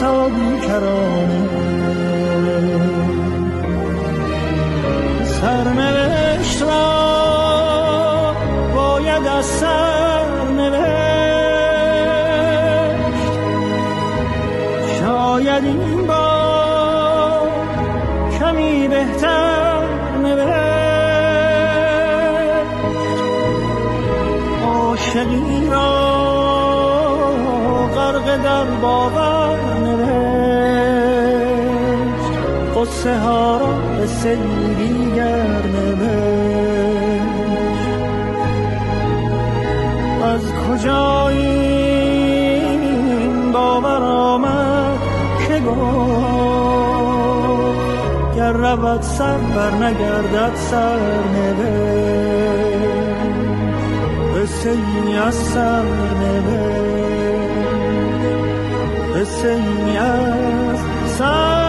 تا بیکرانه قصه ها را به دیگر نوشت از کجا این باور آمد که گفت گر رود سر بر نگردد سر نوشت. قصه ای از سر قصه ای از